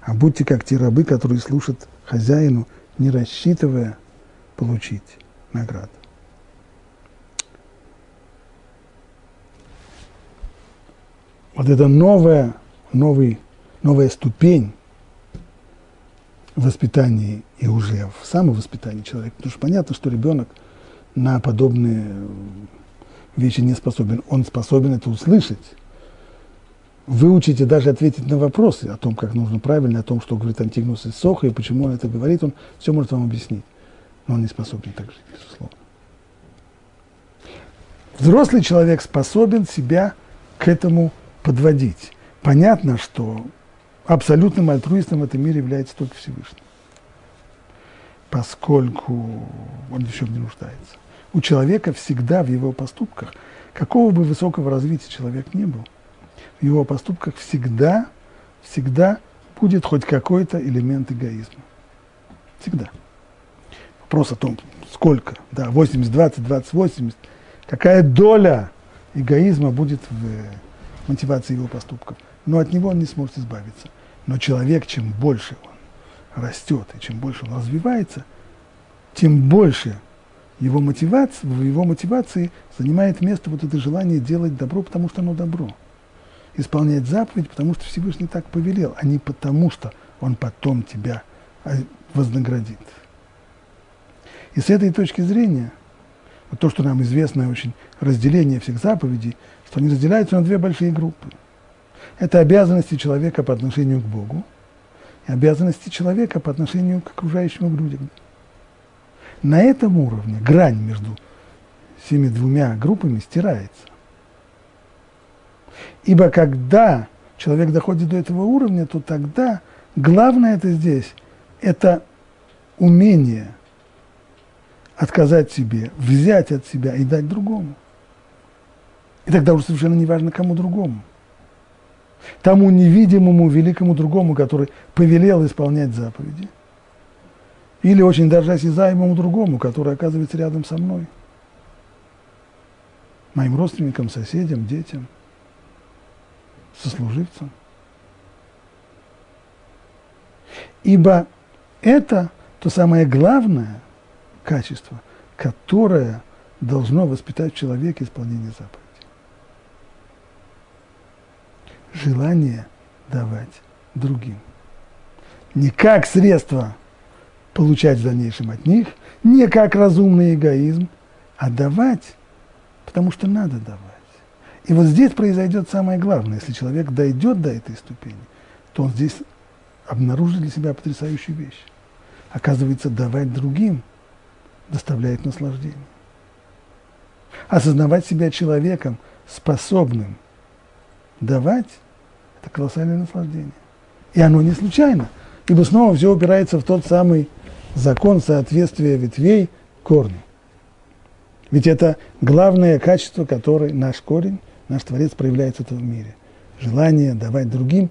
а будьте как те рабы, которые служат хозяину, не рассчитывая получить награду. Вот это новая, новый, новая ступень воспитания и уже в самовоспитании человека. Потому что понятно, что ребенок на подобные вещи не способен. Он способен это услышать, выучить и даже ответить на вопросы о том, как нужно правильно, о том, что говорит Антигнус из Соха и почему он это говорит, он все может вам объяснить. Но он не способен так жить, безусловно. взрослый человек способен себя к этому подводить. Понятно, что абсолютным альтруистом в этом мире является только Всевышний, поскольку он ни в чем не нуждается. У человека всегда в его поступках, какого бы высокого развития человек не был, в его поступках всегда, всегда будет хоть какой-то элемент эгоизма. Всегда. Вопрос о том, сколько, да, 80, 20, 20, 80, какая доля эгоизма будет в мотивации его поступков. Но от него он не сможет избавиться. Но человек, чем больше растет и чем больше он развивается, тем больше его мотивация, в его мотивации занимает место вот это желание делать добро, потому что оно добро. Исполнять заповедь, потому что Всевышний так повелел, а не потому, что он потом тебя а, вознаградит. И с этой точки зрения, вот то, что нам известно очень разделение всех заповедей, что они разделяются на две большие группы. Это обязанности человека по отношению к Богу и обязанности человека по отношению к окружающим людям. На этом уровне грань между всеми двумя группами стирается. Ибо когда человек доходит до этого уровня, то тогда главное это здесь – это умение отказать себе, взять от себя и дать другому. И тогда уже совершенно не важно, кому другому. Тому невидимому великому другому, который повелел исполнять заповеди. Или очень даже осязаемому другому, который оказывается рядом со мной. Моим родственникам, соседям, детям, сослуживцам. Ибо это то самое главное – качество, которое должно воспитать в человеке исполнение заповедей. Желание давать другим. Не как средство получать в дальнейшем от них, не как разумный эгоизм, а давать, потому что надо давать. И вот здесь произойдет самое главное. Если человек дойдет до этой ступени, то он здесь обнаружит для себя потрясающую вещь. Оказывается, давать другим – доставляет наслаждение. Осознавать себя человеком, способным давать, это колоссальное наслаждение. И оно не случайно, ибо снова все упирается в тот самый закон соответствия ветвей корню. Ведь это главное качество, которое наш корень, наш Творец проявляет в этом мире. Желание давать другим,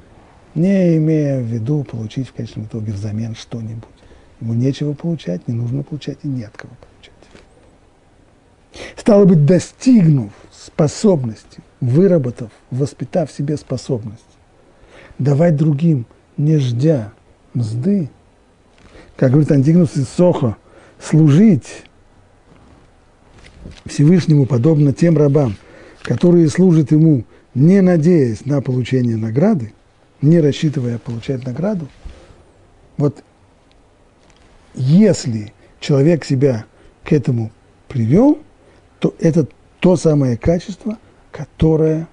не имея в виду получить в конечном итоге взамен что-нибудь. Ему нечего получать, не нужно получать и нет кого получать. Стало быть, достигнув способности, выработав, воспитав в себе способность давать другим, не ждя мзды, как говорит Антигнус из Сохо, служить Всевышнему подобно тем рабам, которые служат ему, не надеясь на получение награды, не рассчитывая получать награду, вот если человек себя к этому привел, то это то самое качество, которое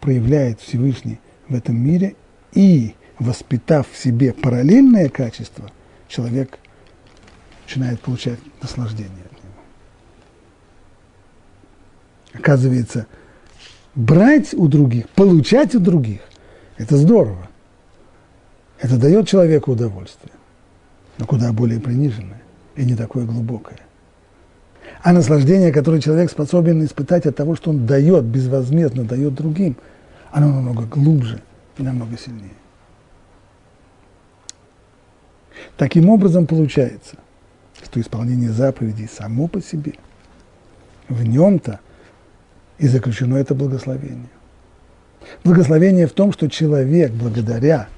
проявляет Всевышний в этом мире, и воспитав в себе параллельное качество, человек начинает получать наслаждение от него. Оказывается, брать у других, получать у других – это здорово. Это дает человеку удовольствие но куда более приниженное и не такое глубокое. А наслаждение, которое человек способен испытать от того, что он дает, безвозмездно дает другим, оно намного глубже намного сильнее. Таким образом получается, что исполнение заповедей само по себе, в нем-то и заключено это благословение. Благословение в том, что человек благодаря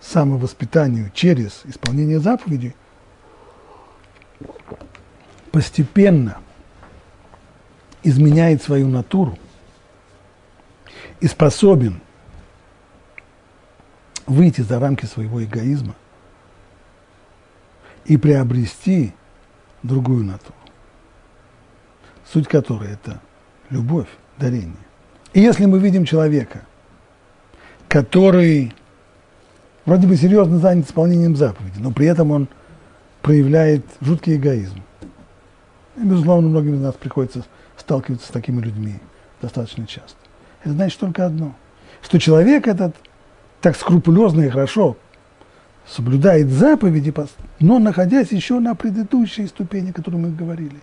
самовоспитанию через исполнение заповедей, постепенно изменяет свою натуру и способен выйти за рамки своего эгоизма и приобрести другую натуру, суть которой это любовь, дарение. И если мы видим человека, который вроде бы серьезно занят исполнением заповеди, но при этом он проявляет жуткий эгоизм. И, безусловно, многим из нас приходится сталкивается с такими людьми достаточно часто. Это значит только одно, что человек этот так скрупулезно и хорошо соблюдает заповеди, но находясь еще на предыдущей ступени, о которой мы говорили.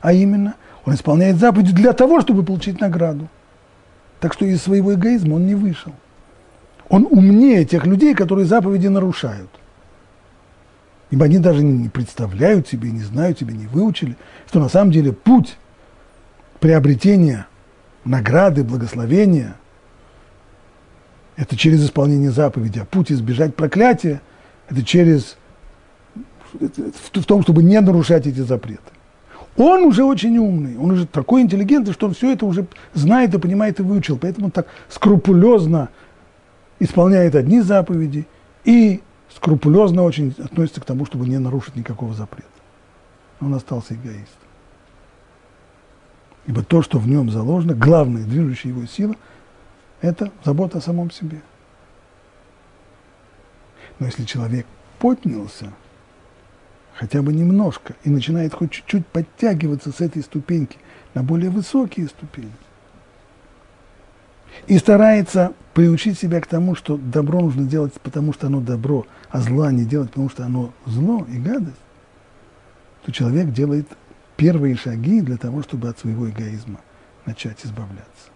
А именно, он исполняет заповеди для того, чтобы получить награду. Так что из своего эгоизма он не вышел. Он умнее тех людей, которые заповеди нарушают. Ибо они даже не представляют себе, не знают себе, не выучили, что на самом деле путь приобретения награды, благословения – это через исполнение заповеди, а путь избежать проклятия – это через в том, чтобы не нарушать эти запреты. Он уже очень умный, он уже такой интеллигентный, что он все это уже знает и понимает и выучил. Поэтому он так скрупулезно исполняет одни заповеди и скрупулезно очень относится к тому, чтобы не нарушить никакого запрета. Он остался эгоистом. Ибо то, что в нем заложено, главная движущая его сила, это забота о самом себе. Но если человек поднялся, хотя бы немножко, и начинает хоть чуть-чуть подтягиваться с этой ступеньки на более высокие ступени, и старается приучить себя к тому, что добро нужно делать, потому что оно добро, а зла не делать, потому что оно зло и гадость, то человек делает первые шаги для того, чтобы от своего эгоизма начать избавляться.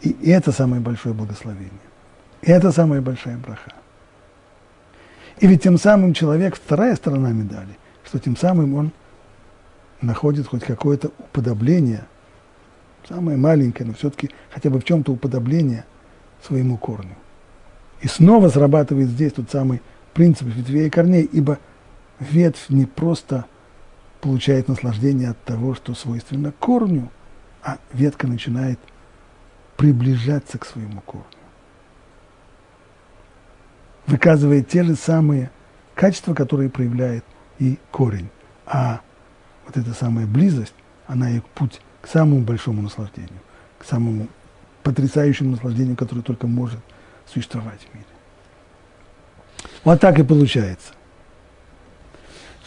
И это самое большое благословение. Это самая большая браха. И ведь тем самым человек, вторая сторона медали, что тем самым он находит хоть какое-то уподобление, самое маленькое, но все-таки хотя бы в чем-то уподобление своему корню. И снова срабатывает здесь тот самый принцип ветвей и корней, ибо ветвь не просто получает наслаждение от того, что свойственно корню, а ветка начинает приближаться к своему корню. Выказывает те же самые качества, которые проявляет и корень. А вот эта самая близость, она и путь к самому большому наслаждению, к самому потрясающему наслаждению, которое только может существовать в мире. Вот так и получается.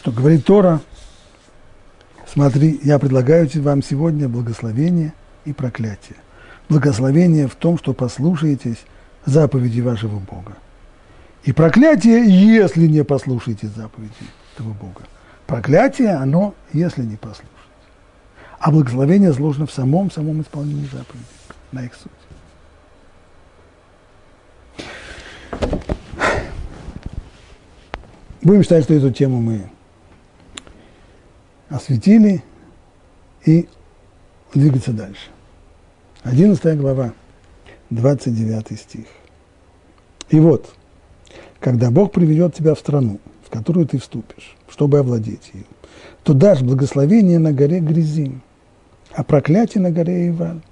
Что говорит Тора, смотри, я предлагаю вам сегодня благословение и проклятие. Благословение в том, что послушаетесь заповеди вашего Бога. И проклятие, если не послушаете заповеди этого Бога. Проклятие, оно, если не послушать. А благословение заложено в самом, самом исполнении заповедей, на их суть. Будем считать, что эту тему мы осветили и двигаться дальше. 11 глава, 29 стих. И вот, когда Бог приведет тебя в страну, в которую ты вступишь, чтобы овладеть ее, то дашь благословение на горе Грязим, а проклятие на горе Иваль.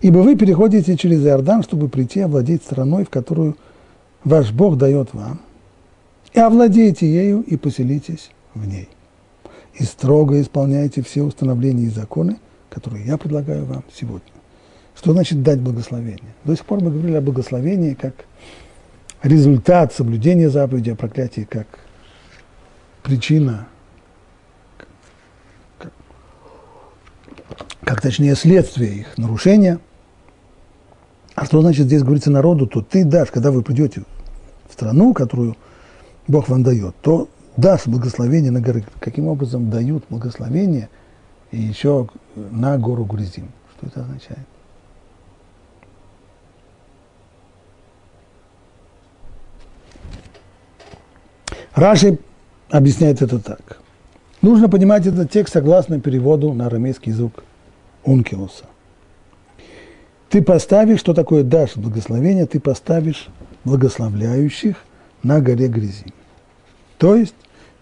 Ибо вы переходите через Иордан, чтобы прийти овладеть страной, в которую ваш Бог дает вам, и овладейте ею и поселитесь в ней. И строго исполняйте все установления и законы, которые я предлагаю вам сегодня. Что значит дать благословение? До сих пор мы говорили о благословении как результат соблюдения заповеди, о проклятии как причина как точнее следствие их нарушения. А что значит здесь говорится народу, то ты дашь, когда вы придете в страну, которую Бог вам дает, то дашь благословение на горы. Каким образом дают благословение и еще на гору Грузин? Что это означает? Раши объясняет это так. Нужно понимать этот текст согласно переводу на арамейский язык Ункилуса. Ты поставишь, что такое дашь благословение, ты поставишь благословляющих на горе грязи. То есть,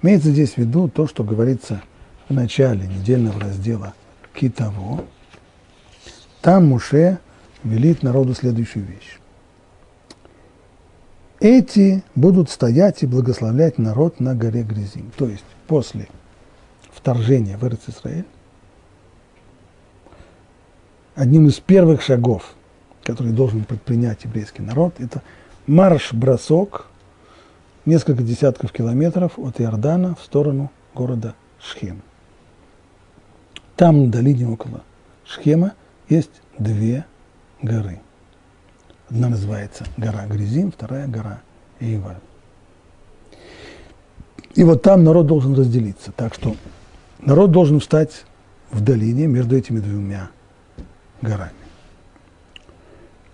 имеется здесь в виду то, что говорится в начале недельного раздела Китово. Там Муше велит народу следующую вещь. Эти будут стоять и благословлять народ на горе Грязим. То есть, после вторжения в Израиль, одним из первых шагов, который должен предпринять еврейский народ, это марш-бросок несколько десятков километров от Иордана в сторону города Шхем. Там на долине около Шхема есть две горы. Одна называется гора Гризим, вторая гора Эйваль. И вот там народ должен разделиться. Так что народ должен встать в долине между этими двумя горами.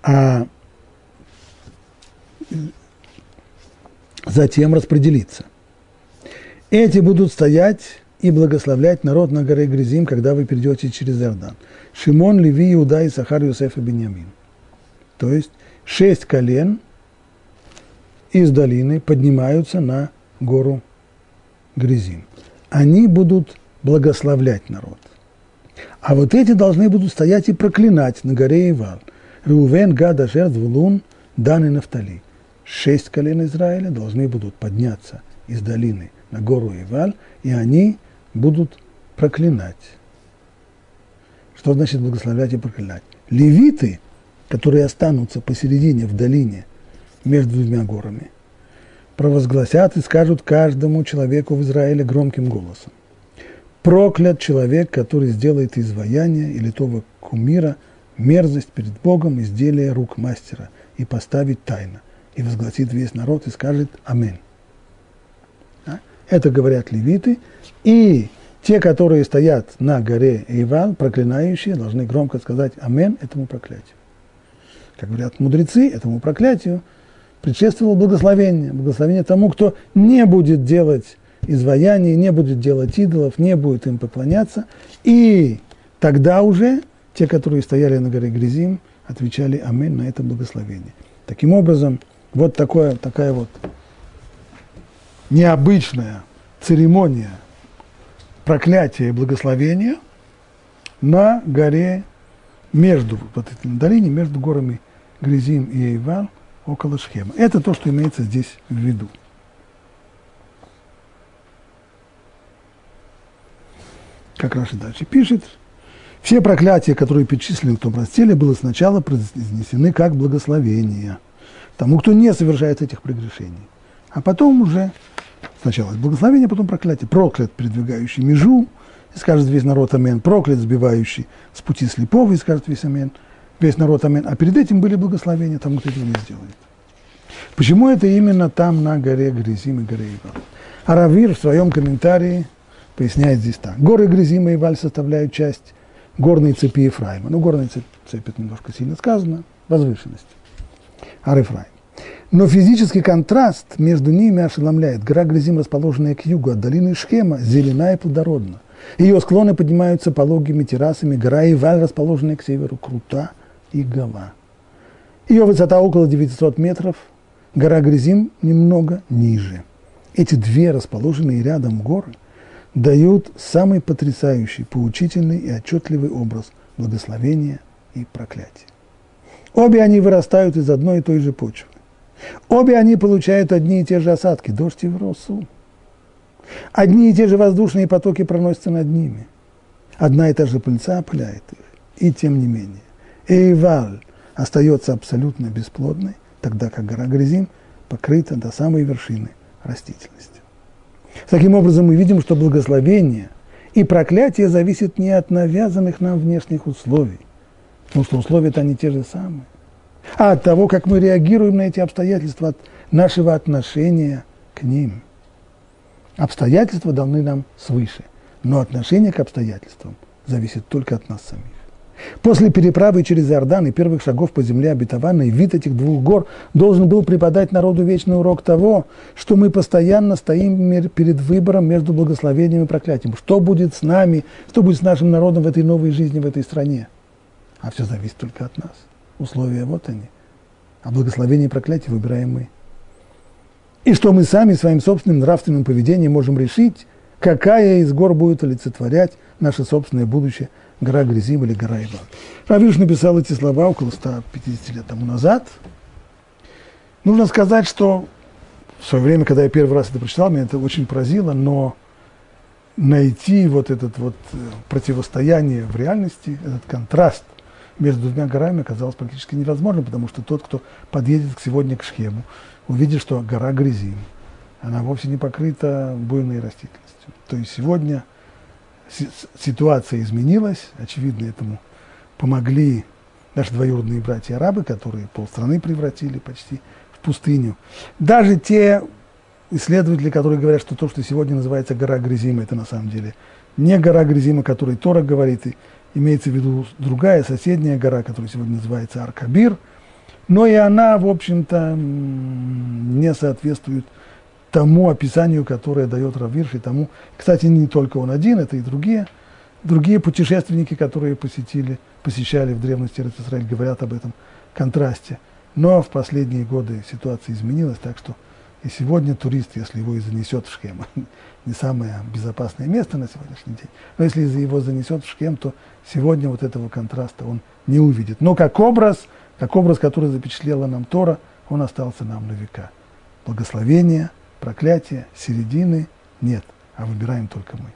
А затем распределиться. Эти будут стоять и благословлять народ на горе Гризим, когда вы перейдете через Иордан. Шимон, Леви, Иуда, Сахар, Юсеф и Беньямин. То есть шесть колен из долины поднимаются на гору Гризим. Они будут благословлять народ. А вот эти должны будут стоять и проклинать на горе Ивал. Рувен, Гад, Ашер, Звулун, Дан и Нафтали. Шесть колен Израиля должны будут подняться из долины на гору Иваль, и они будут проклинать. Что значит благословлять и проклинать? Левиты, которые останутся посередине в долине между двумя горами, провозгласят и скажут каждому человеку в Израиле громким голосом. Проклят человек, который сделает изваяние или того кумира, мерзость перед Богом, изделие рук мастера, и поставит тайно, и возгласит весь народ и скажет Аминь. Это говорят левиты, и те, которые стоят на горе Ивал, проклинающие, должны громко сказать Амен этому проклятию. Как говорят мудрецы, этому проклятию предшествовало благословение. Благословение тому, кто не будет делать изваяний, не будет делать идолов, не будет им поклоняться. И тогда уже те, которые стояли на горе Грязим, отвечали Амин на это благословение. Таким образом, вот такое, такая вот необычная церемония проклятия и благословения на горе между, вот этой долине, между горами Грязим и Эйвал, около Шхема. Это то, что имеется здесь в виду. Как Раши дальше пишет, все проклятия, которые перечислены в том разделе, было сначала произнесены как благословение тому, кто не совершает этих прегрешений. А потом уже Сначала благословение, потом проклятие. Проклят, передвигающий межу, и скажет весь народ амен. Проклят, сбивающий с пути слепого, и скажет весь амен. Весь народ амен. А перед этим были благословения тому, кто этого не сделает. Почему это именно там, на горе Гризим и горе Иваль? Аравир в своем комментарии поясняет здесь так. Горы Гризима и Иваль составляют часть горной цепи Ефраима. Ну, горная цепь, цепь это немножко сильно сказано, возвышенность. Ар Ефраим. Но физический контраст между ними ошеломляет. Гора Грязим, расположенная к югу от долины Шхема, зелена и плодородна. Ее склоны поднимаются пологими террасами, гора Иваль, расположенная к северу, крута и гола. Ее высота около 900 метров, гора Грязим немного ниже. Эти две расположенные рядом горы дают самый потрясающий, поучительный и отчетливый образ благословения и проклятия. Обе они вырастают из одной и той же почвы. Обе они получают одни и те же осадки, дождь и в росу. Одни и те же воздушные потоки проносятся над ними. Одна и та же пыльца опыляет их. И тем не менее. Эйваль остается абсолютно бесплодной, тогда как гора Грязим покрыта до самой вершины растительностью. Таким образом, мы видим, что благословение и проклятие зависит не от навязанных нам внешних условий, потому что условия-то они те же самые а от того, как мы реагируем на эти обстоятельства, от нашего отношения к ним. Обстоятельства даны нам свыше, но отношение к обстоятельствам зависит только от нас самих. После переправы через Иордан и первых шагов по земле обетованной, вид этих двух гор должен был преподать народу вечный урок того, что мы постоянно стоим перед выбором между благословением и проклятием. Что будет с нами, что будет с нашим народом в этой новой жизни, в этой стране? А все зависит только от нас условия, вот они. А благословение и проклятие выбираем мы. И что мы сами своим собственным нравственным поведением можем решить, какая из гор будет олицетворять наше собственное будущее, гора Грязим или гора Иван. Равиш написал эти слова около 150 лет тому назад. Нужно сказать, что в свое время, когда я первый раз это прочитал, меня это очень поразило, но найти вот это вот э, противостояние в реальности, этот контраст между двумя горами оказалось практически невозможно, потому что тот, кто подъедет сегодня к Шхему, увидит, что гора Грязим, она вовсе не покрыта буйной растительностью. То есть сегодня ситуация изменилась, очевидно этому помогли наши двоюродные братья-арабы, которые полстраны превратили почти в пустыню. Даже те исследователи, которые говорят, что то, что сегодня называется гора Грязима, это на самом деле не гора Грязима, о которой Тора говорит, и имеется в виду другая соседняя гора, которая сегодня называется Аркабир, но и она, в общем-то, не соответствует тому описанию, которое дает Равирш, и тому, кстати, не только он один, это и другие, другие путешественники, которые посетили, посещали в древности Израиль, говорят об этом контрасте. Но в последние годы ситуация изменилась, так что и сегодня турист, если его и занесет в Шхем, не самое безопасное место на сегодняшний день, но если его занесет в Шхем, то сегодня вот этого контраста он не увидит. Но как образ, как образ, который запечатлела нам Тора, он остался нам на века. Благословение, проклятие, середины нет, а выбираем только мы.